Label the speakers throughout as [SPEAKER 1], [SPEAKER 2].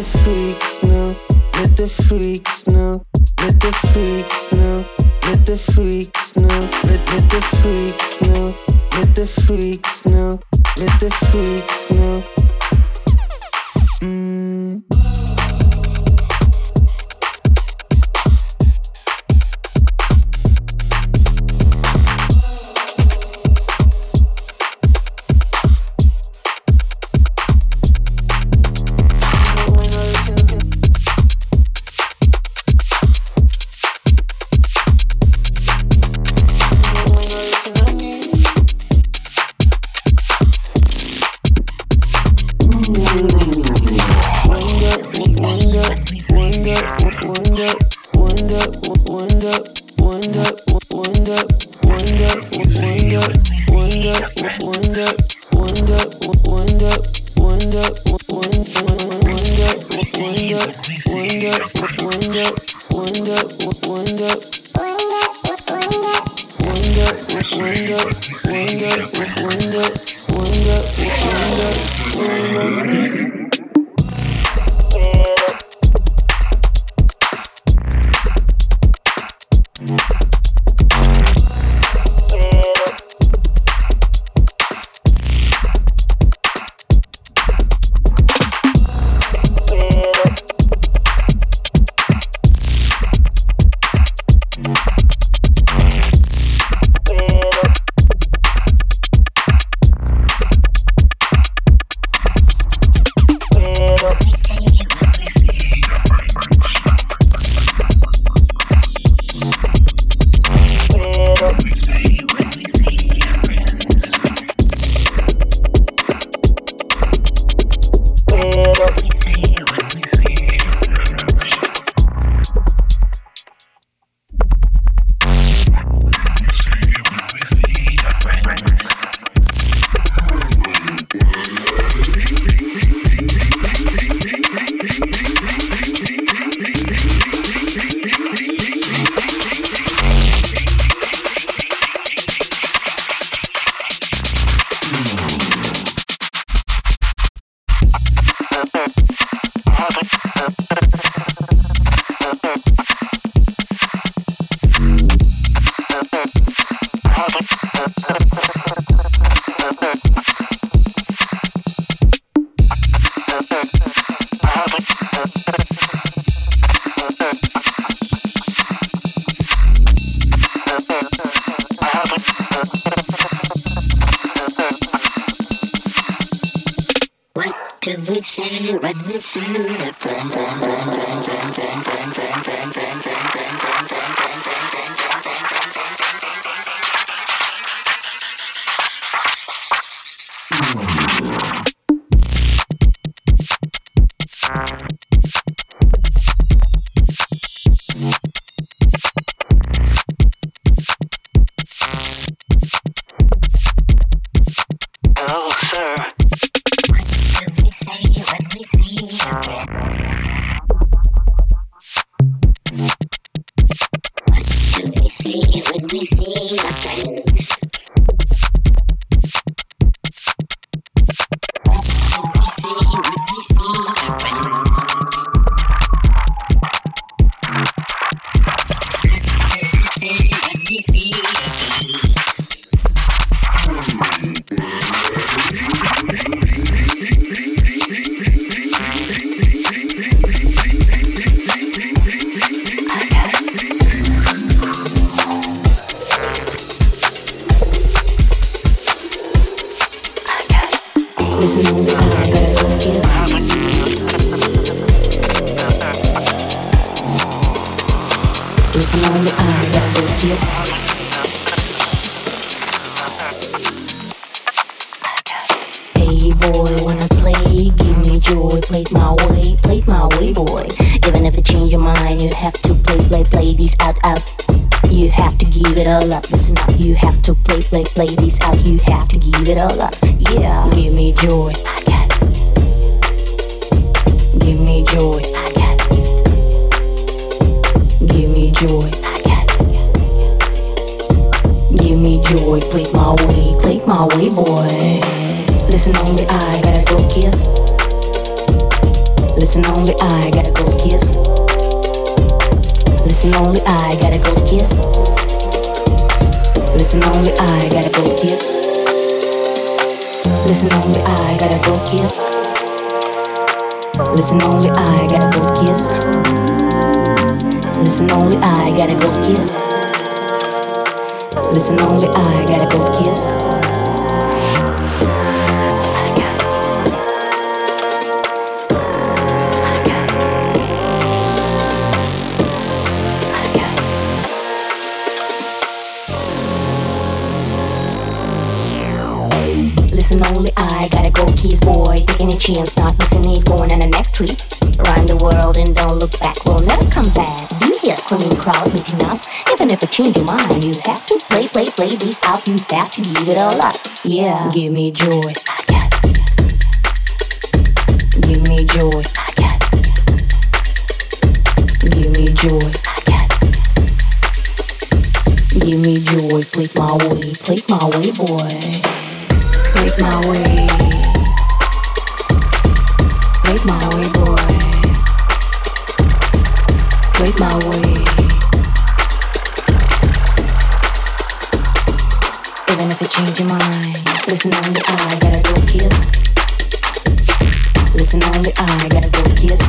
[SPEAKER 1] a freak
[SPEAKER 2] Listen only, I gotta go kiss. Listen only, I gotta go kiss. Listen only, I gotta go kiss. Listen only, I gotta go kiss. Listen only, I gotta go kiss. Listen only, I gotta go kiss. Listen only, I gotta kiss. keys, boy, taking a chance, not missing it, going on the next trip. Around the world and don't look back, we'll never come back. You hear screaming crowd meeting us, even if you change your mind, you have to play, play, play these out, you have to give it all up. Yeah, give me joy. Give me joy. Give me joy. Give me joy. Play my way, play my way, boy. Play my way. My way, boy. My way. Even if change your mind, listen gotta go kiss. Listen gotta go kiss.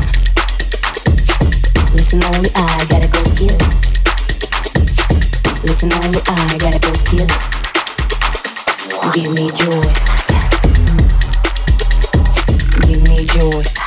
[SPEAKER 2] Listen gotta go kiss. Listen gotta go kiss. Give me joy. yours.